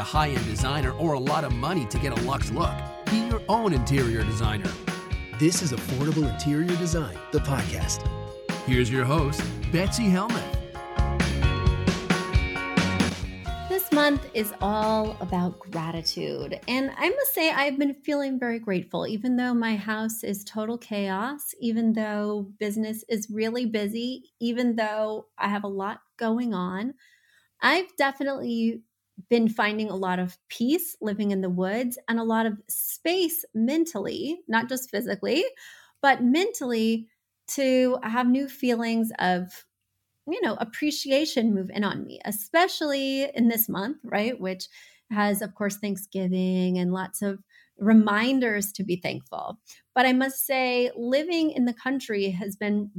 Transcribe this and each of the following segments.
A high end designer or a lot of money to get a luxe look. Be your own interior designer. This is Affordable Interior Design, the podcast. Here's your host, Betsy Helmuth. This month is all about gratitude. And I must say, I've been feeling very grateful, even though my house is total chaos, even though business is really busy, even though I have a lot going on. I've definitely been finding a lot of peace living in the woods and a lot of space mentally, not just physically, but mentally to have new feelings of you know appreciation move in on me especially in this month right? Which has of course thanksgiving and lots of reminders to be thankful. But i must say living in the country has been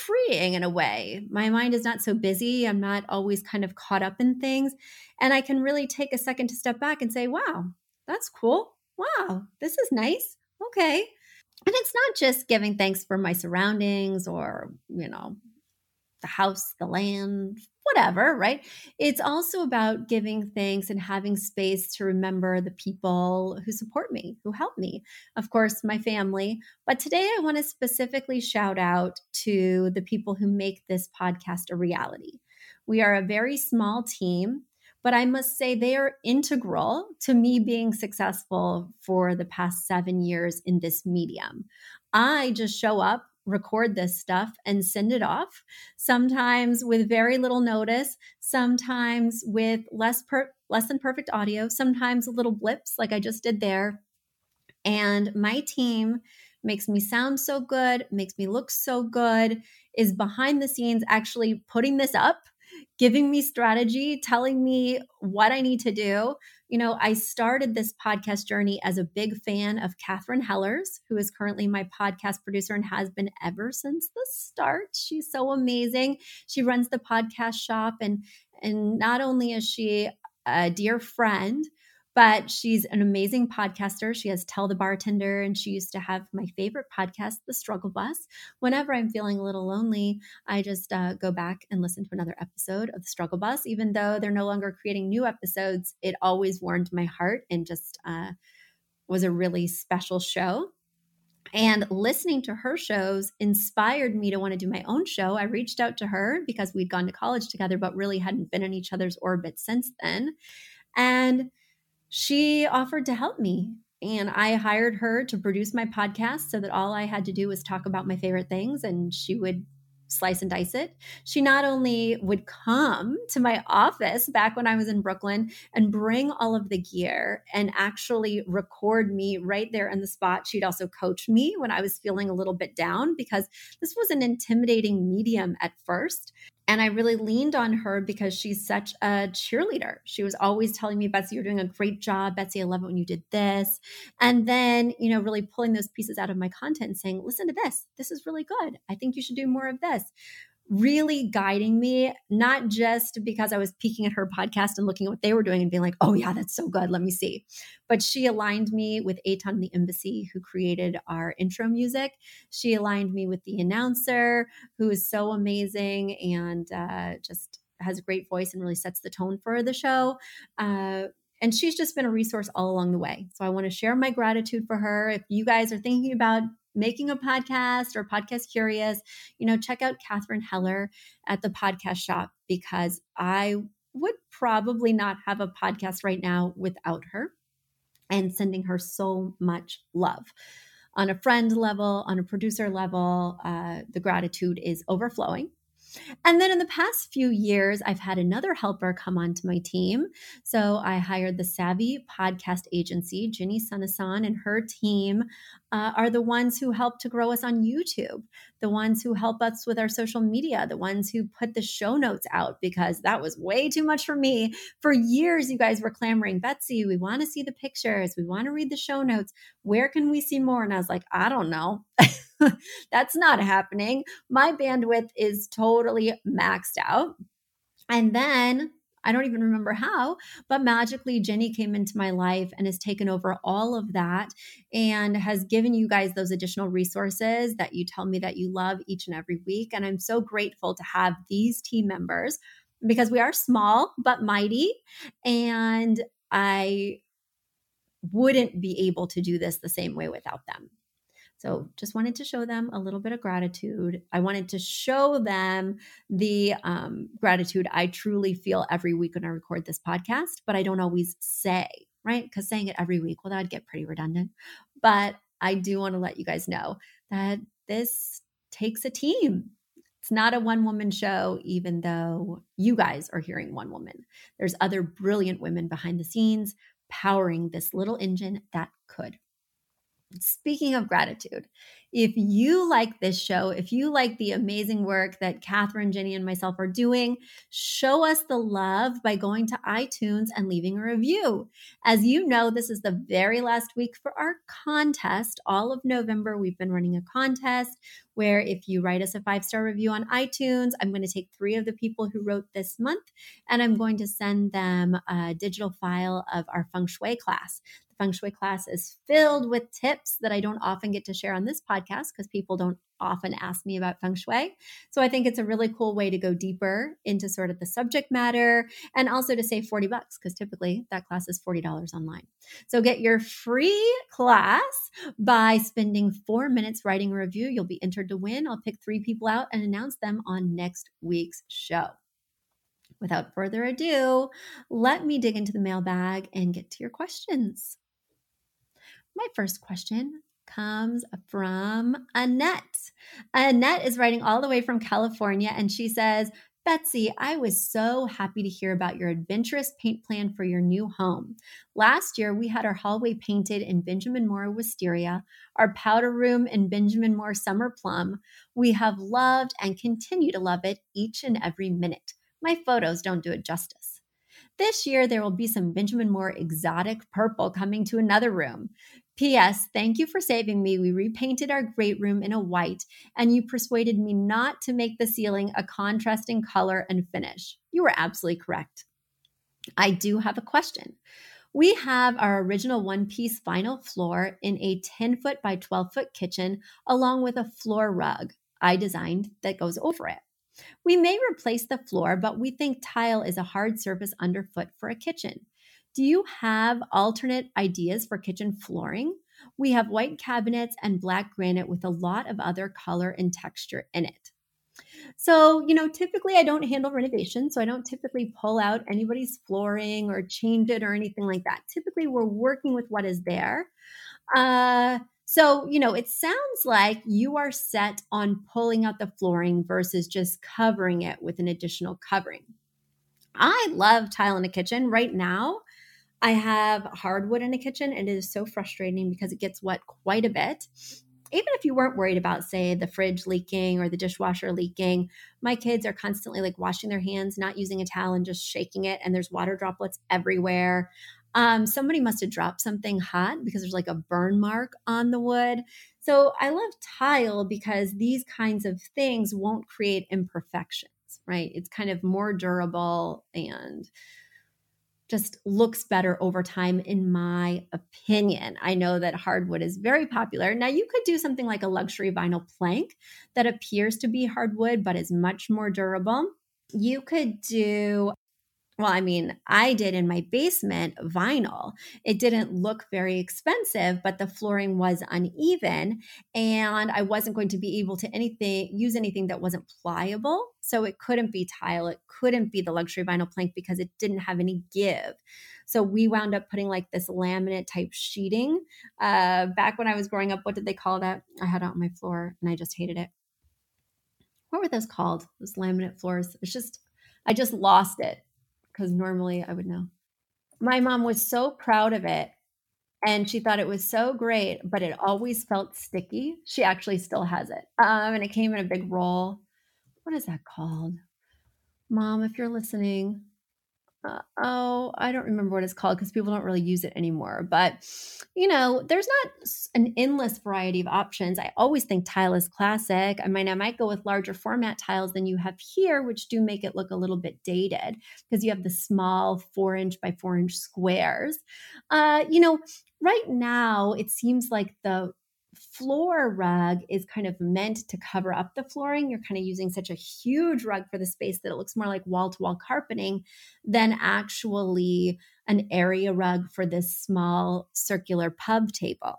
freeing in a way. My mind is not so busy. I'm not always kind of caught up in things. And I can really take a second to step back and say, wow, that's cool. Wow, this is nice. Okay. And it's not just giving thanks for my surroundings or, you know, the house, the land, whatever, right? It's also about giving thanks and having space to remember the people who support me, who help me. Of course, my family. But today I want to specifically shout out to the people who make this podcast a reality. We are a very small team. But I must say, they are integral to me being successful for the past seven years in this medium. I just show up record this stuff and send it off, sometimes with very little notice, sometimes with less per- less than perfect audio, sometimes a little blips like I just did there. And my team makes me sound so good, makes me look so good, is behind the scenes actually putting this up giving me strategy, telling me what I need to do. You know, I started this podcast journey as a big fan of Catherine Hellers, who is currently my podcast producer and has been ever since the start. She's so amazing. She runs the podcast shop and and not only is she a dear friend, but she's an amazing podcaster. She has Tell the Bartender, and she used to have my favorite podcast, The Struggle Bus. Whenever I'm feeling a little lonely, I just uh, go back and listen to another episode of The Struggle Bus. Even though they're no longer creating new episodes, it always warmed my heart and just uh, was a really special show. And listening to her shows inspired me to want to do my own show. I reached out to her because we'd gone to college together, but really hadn't been in each other's orbit since then. And she offered to help me. And I hired her to produce my podcast so that all I had to do was talk about my favorite things and she would slice and dice it. She not only would come to my office back when I was in Brooklyn and bring all of the gear and actually record me right there in the spot. She'd also coach me when I was feeling a little bit down because this was an intimidating medium at first. And I really leaned on her because she's such a cheerleader. She was always telling me, Betsy, you're doing a great job. Betsy, I love it when you did this. And then, you know, really pulling those pieces out of my content and saying, listen to this. This is really good. I think you should do more of this really guiding me, not just because I was peeking at her podcast and looking at what they were doing and being like, oh, yeah, that's so good. Let me see. But she aligned me with Aton the Embassy, who created our intro music. She aligned me with the announcer, who is so amazing and uh, just has a great voice and really sets the tone for the show. Uh, And she's just been a resource all along the way. So I want to share my gratitude for her. If you guys are thinking about making a podcast or podcast curious, you know, check out Catherine Heller at the podcast shop because I would probably not have a podcast right now without her and sending her so much love. On a friend level, on a producer level, uh, the gratitude is overflowing. And then in the past few years, I've had another helper come onto my team. So I hired the Savvy Podcast Agency. Ginny Sunasan and her team uh, are the ones who help to grow us on YouTube, the ones who help us with our social media, the ones who put the show notes out because that was way too much for me. For years, you guys were clamoring, Betsy, we want to see the pictures, we want to read the show notes. Where can we see more? And I was like, I don't know. That's not happening. My bandwidth is totally maxed out. And then I don't even remember how, but magically Jenny came into my life and has taken over all of that and has given you guys those additional resources that you tell me that you love each and every week. And I'm so grateful to have these team members because we are small but mighty. And I wouldn't be able to do this the same way without them. So just wanted to show them a little bit of gratitude. I wanted to show them the um, gratitude I truly feel every week when I record this podcast, but I don't always say, right? Because saying it every week, well, that'd get pretty redundant. But I do want to let you guys know that this takes a team. It's not a one woman show, even though you guys are hearing one woman. There's other brilliant women behind the scenes powering this little engine that could. Speaking of gratitude, if you like this show, if you like the amazing work that Catherine, Jenny, and myself are doing, show us the love by going to iTunes and leaving a review. As you know, this is the very last week for our contest. All of November, we've been running a contest where if you write us a five star review on iTunes, I'm going to take three of the people who wrote this month and I'm going to send them a digital file of our feng shui class The feng shui class is filled with tips that I don't often get to share on this podcast because people don't often ask me about feng shui. So I think it's a really cool way to go deeper into sort of the subject matter and also to save 40 bucks because typically that class is $40 online. So get your free class by spending 4 minutes writing a review. You'll be entered to win. I'll pick 3 people out and announce them on next week's show without further ado, let me dig into the mailbag and get to your questions. My first question comes from Annette. Annette is writing all the way from California and she says, Betsy, I was so happy to hear about your adventurous paint plan for your new home. Last year, we had our hallway painted in Benjamin Moore wisteria, our powder room in Benjamin Moore summer plum. We have loved and continue to love it each and every minute. My photos don't do it justice. This year, there will be some Benjamin Moore exotic purple coming to another room. P.S. Thank you for saving me. We repainted our great room in a white, and you persuaded me not to make the ceiling a contrasting color and finish. You were absolutely correct. I do have a question. We have our original one piece vinyl floor in a 10 foot by 12 foot kitchen, along with a floor rug I designed that goes over it. We may replace the floor, but we think tile is a hard surface underfoot for a kitchen. Do you have alternate ideas for kitchen flooring? We have white cabinets and black granite with a lot of other color and texture in it. So, you know, typically I don't handle renovation, so I don't typically pull out anybody's flooring or change it or anything like that. Typically, we're working with what is there. Uh, so, you know, it sounds like you are set on pulling out the flooring versus just covering it with an additional covering. I love tile in a kitchen. Right now, I have hardwood in the kitchen and it is so frustrating because it gets wet quite a bit. Even if you weren't worried about, say, the fridge leaking or the dishwasher leaking, my kids are constantly like washing their hands, not using a towel and just shaking it, and there's water droplets everywhere. Um, somebody must have dropped something hot because there's like a burn mark on the wood. So I love tile because these kinds of things won't create imperfections, right? It's kind of more durable and just looks better over time, in my opinion. I know that hardwood is very popular. Now, you could do something like a luxury vinyl plank that appears to be hardwood, but is much more durable. You could do well, I mean, I did in my basement vinyl. It didn't look very expensive, but the flooring was uneven and I wasn't going to be able to anything use anything that wasn't pliable. So it couldn't be tile, it couldn't be the luxury vinyl plank because it didn't have any give. So we wound up putting like this laminate type sheeting. Uh, back when I was growing up, what did they call that? I had it on my floor and I just hated it. What were those called? Those laminate floors. It's just, I just lost it because normally I would know. My mom was so proud of it and she thought it was so great, but it always felt sticky. She actually still has it. Um, and it came in a big roll. What is that called? Mom, if you're listening, uh, oh, I don't remember what it's called because people don't really use it anymore. But, you know, there's not an endless variety of options. I always think tile is classic. I mean, I might go with larger format tiles than you have here, which do make it look a little bit dated because you have the small four inch by four inch squares. Uh, you know, right now it seems like the floor rug is kind of meant to cover up the flooring. You're kind of using such a huge rug for the space that it looks more like wall to wall carpeting than actually an area rug for this small circular pub table.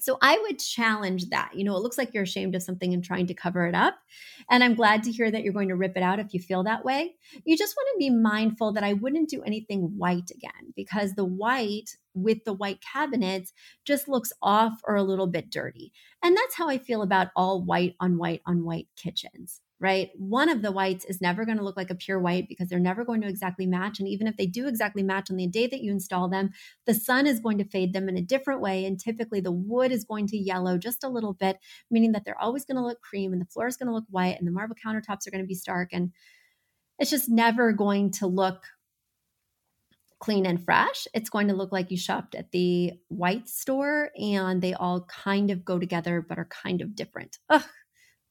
So I would challenge that. You know, it looks like you're ashamed of something and trying to cover it up. And I'm glad to hear that you're going to rip it out if you feel that way. You just want to be mindful that I wouldn't do anything white again because the white with the white cabinets just looks off or a little bit dirty. And that's how I feel about all white on white on white kitchens right? One of the whites is never going to look like a pure white because they're never going to exactly match. And even if they do exactly match on the day that you install them, the sun is going to fade them in a different way. And typically the wood is going to yellow just a little bit, meaning that they're always going to look cream and the floor is going to look white and the marble countertops are going to be stark. And it's just never going to look clean and fresh. It's going to look like you shopped at the white store and they all kind of go together but are kind of different. Ugh,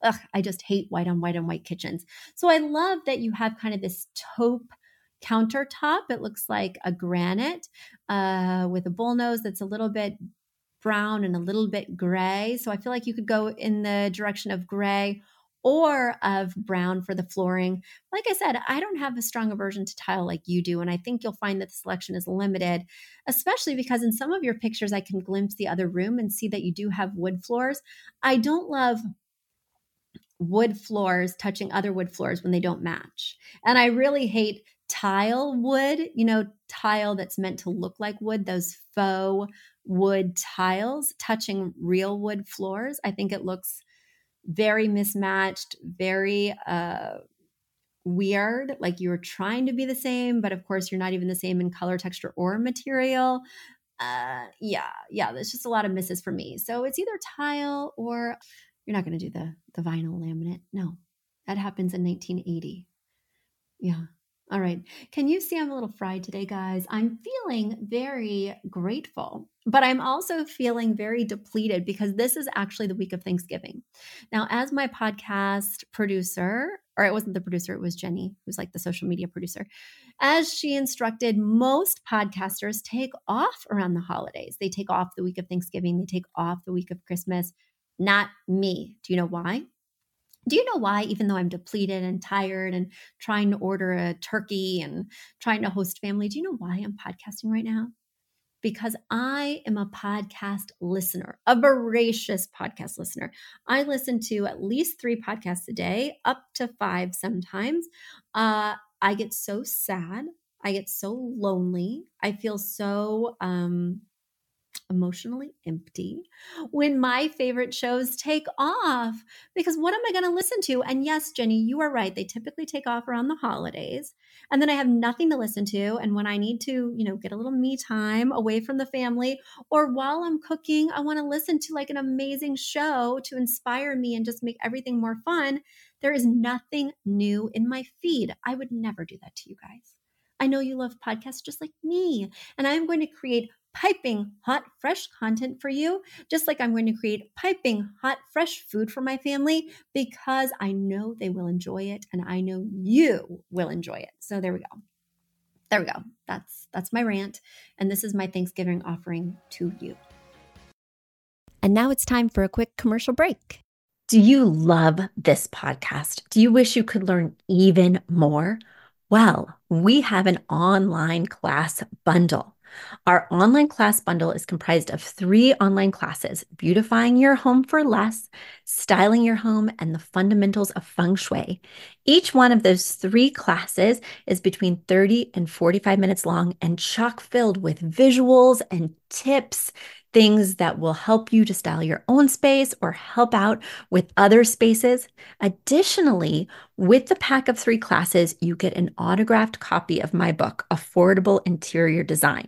ugh, I just hate white on white on white kitchens. So I love that you have kind of this taupe countertop. It looks like a granite uh, with a bullnose that's a little bit brown and a little bit gray. So I feel like you could go in the direction of gray or of brown for the flooring. Like I said, I don't have a strong aversion to tile like you do. And I think you'll find that the selection is limited, especially because in some of your pictures, I can glimpse the other room and see that you do have wood floors. I don't love wood floors touching other wood floors when they don't match. And I really hate tile wood, you know, tile that's meant to look like wood, those faux wood tiles touching real wood floors. I think it looks very mismatched, very uh weird like you're trying to be the same but of course you're not even the same in color texture or material uh yeah yeah there's just a lot of misses for me so it's either tile or you're not going to do the the vinyl laminate. No, that happens in 1980. Yeah. All right. Can you see I'm a little fried today, guys? I'm feeling very grateful, but I'm also feeling very depleted because this is actually the week of Thanksgiving. Now, as my podcast producer, or it wasn't the producer, it was Jenny, who's like the social media producer, as she instructed, most podcasters take off around the holidays. They take off the week of Thanksgiving, they take off the week of Christmas not me. Do you know why? Do you know why, even though I'm depleted and tired and trying to order a turkey and trying to host family, do you know why I'm podcasting right now? Because I am a podcast listener, a voracious podcast listener. I listen to at least three podcasts a day, up to five sometimes. Uh, I get so sad. I get so lonely. I feel so um, emotionally empty when my favorite shows take off because what am I going to listen to? And yes, Jenny, you are right. They typically take off around the holidays. And then I have nothing to listen to. And when I need to, you know, get a little me time away from the family or while I'm cooking, I want to listen to like an amazing show to inspire me and just make everything more fun. There is nothing new in my feed. I would never do that to you guys. I know you love podcasts just like me, and I'm going to create piping hot, fresh content for you, just like I'm going to create piping hot, fresh food for my family because I know they will enjoy it and I know you will enjoy it. So there we go. There we go. That's that's my rant and this is my Thanksgiving offering to you. And now it's time for a quick commercial break. Do you love this podcast? Do you wish you could learn even more? Well, we have an online class bundle. Our online class bundle is comprised of three online classes beautifying your home for less, styling your home, and the fundamentals of feng shui. Each one of those three classes is between 30 and 45 minutes long and chock filled with visuals and tips things that will help you to style your own space or help out with other spaces. Additionally, with the pack of three classes, you get an autographed copy of my book, Affordable Interior Design.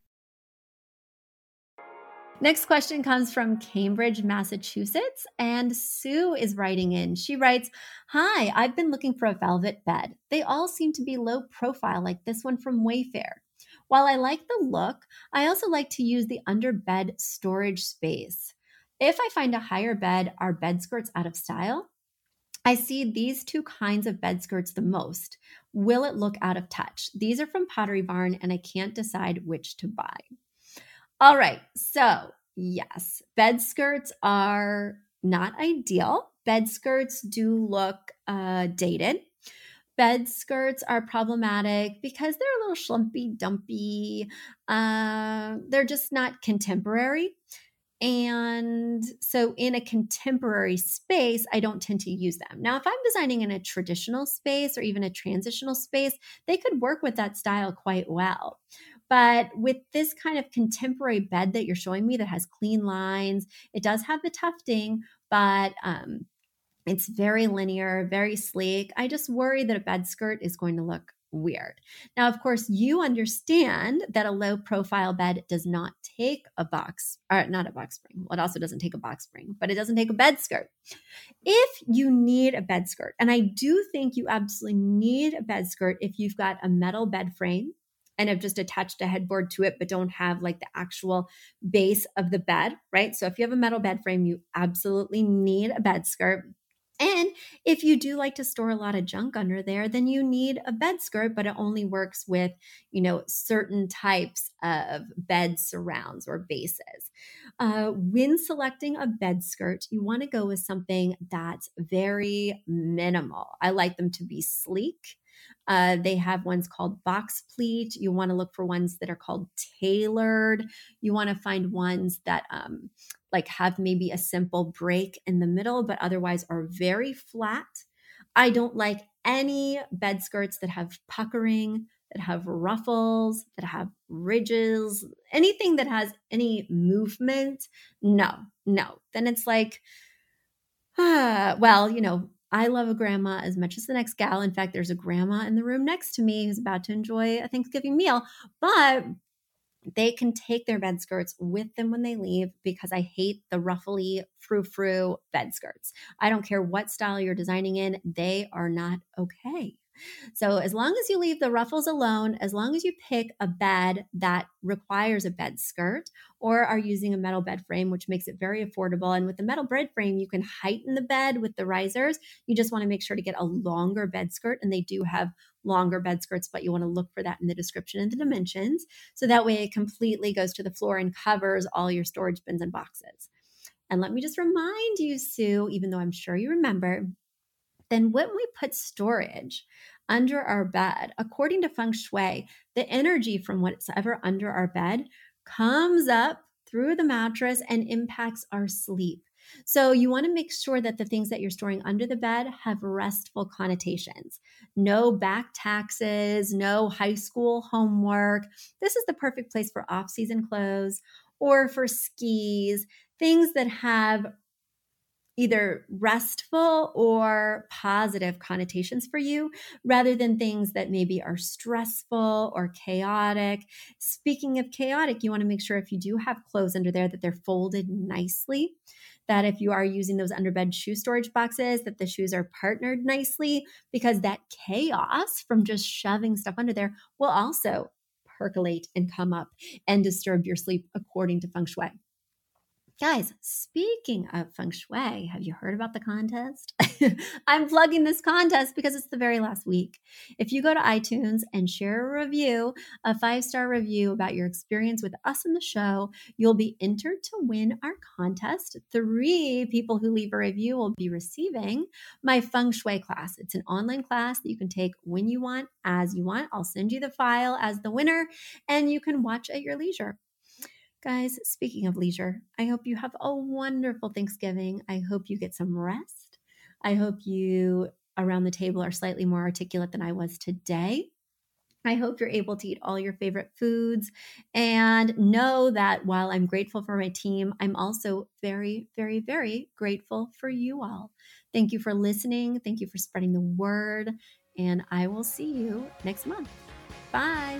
Next question comes from Cambridge, Massachusetts, and Sue is writing in. She writes, Hi, I've been looking for a velvet bed. They all seem to be low profile, like this one from Wayfair. While I like the look, I also like to use the under bed storage space. If I find a higher bed, are bed skirts out of style? I see these two kinds of bed skirts the most. Will it look out of touch? These are from Pottery Barn, and I can't decide which to buy. All right. So, yes, bed skirts are not ideal. Bed skirts do look uh, dated. Bed skirts are problematic because they're a little schlumpy, dumpy. Uh, they're just not contemporary. And so, in a contemporary space, I don't tend to use them. Now, if I'm designing in a traditional space or even a transitional space, they could work with that style quite well. But with this kind of contemporary bed that you're showing me that has clean lines, it does have the tufting, but um, it's very linear, very sleek. I just worry that a bed skirt is going to look weird. Now, of course, you understand that a low profile bed does not take a box, or not a box spring. Well, it also doesn't take a box spring, but it doesn't take a bed skirt. If you need a bed skirt, and I do think you absolutely need a bed skirt if you've got a metal bed frame and have just attached a headboard to it, but don't have like the actual base of the bed, right? So if you have a metal bed frame, you absolutely need a bed skirt. And if you do like to store a lot of junk under there, then you need a bed skirt, but it only works with, you know, certain types of bed surrounds or bases. Uh, when selecting a bed skirt, you want to go with something that's very minimal. I like them to be sleek uh, they have ones called box pleat. You want to look for ones that are called tailored. You want to find ones that um, like have maybe a simple break in the middle, but otherwise are very flat. I don't like any bed skirts that have puckering, that have ruffles, that have ridges, anything that has any movement. No, no. Then it's like, ah, well, you know, I love a grandma as much as the next gal. In fact, there's a grandma in the room next to me who's about to enjoy a Thanksgiving meal, but they can take their bed skirts with them when they leave because I hate the ruffly frou frou bed skirts. I don't care what style you're designing in, they are not okay. So, as long as you leave the ruffles alone, as long as you pick a bed that requires a bed skirt or are using a metal bed frame, which makes it very affordable. And with the metal bed frame, you can heighten the bed with the risers. You just want to make sure to get a longer bed skirt, and they do have longer bed skirts, but you want to look for that in the description and the dimensions. So that way it completely goes to the floor and covers all your storage bins and boxes. And let me just remind you, Sue, even though I'm sure you remember, then when we put storage under our bed, according to feng shui, the energy from what's ever under our bed comes up through the mattress and impacts our sleep. So, you want to make sure that the things that you're storing under the bed have restful connotations. No back taxes, no high school homework. This is the perfect place for off season clothes or for skis, things that have either restful or positive connotations for you rather than things that maybe are stressful or chaotic. Speaking of chaotic, you want to make sure if you do have clothes under there that they're folded nicely. that if you are using those underbed shoe storage boxes, that the shoes are partnered nicely because that chaos from just shoving stuff under there will also percolate and come up and disturb your sleep according to feng shui. Guys, speaking of feng shui, have you heard about the contest? I'm plugging this contest because it's the very last week. If you go to iTunes and share a review, a five star review about your experience with us in the show, you'll be entered to win our contest. Three people who leave a review will be receiving my feng shui class. It's an online class that you can take when you want, as you want. I'll send you the file as the winner, and you can watch at your leisure. Guys, speaking of leisure, I hope you have a wonderful Thanksgiving. I hope you get some rest. I hope you around the table are slightly more articulate than I was today. I hope you're able to eat all your favorite foods and know that while I'm grateful for my team, I'm also very, very, very grateful for you all. Thank you for listening. Thank you for spreading the word. And I will see you next month. Bye.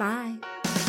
Bye.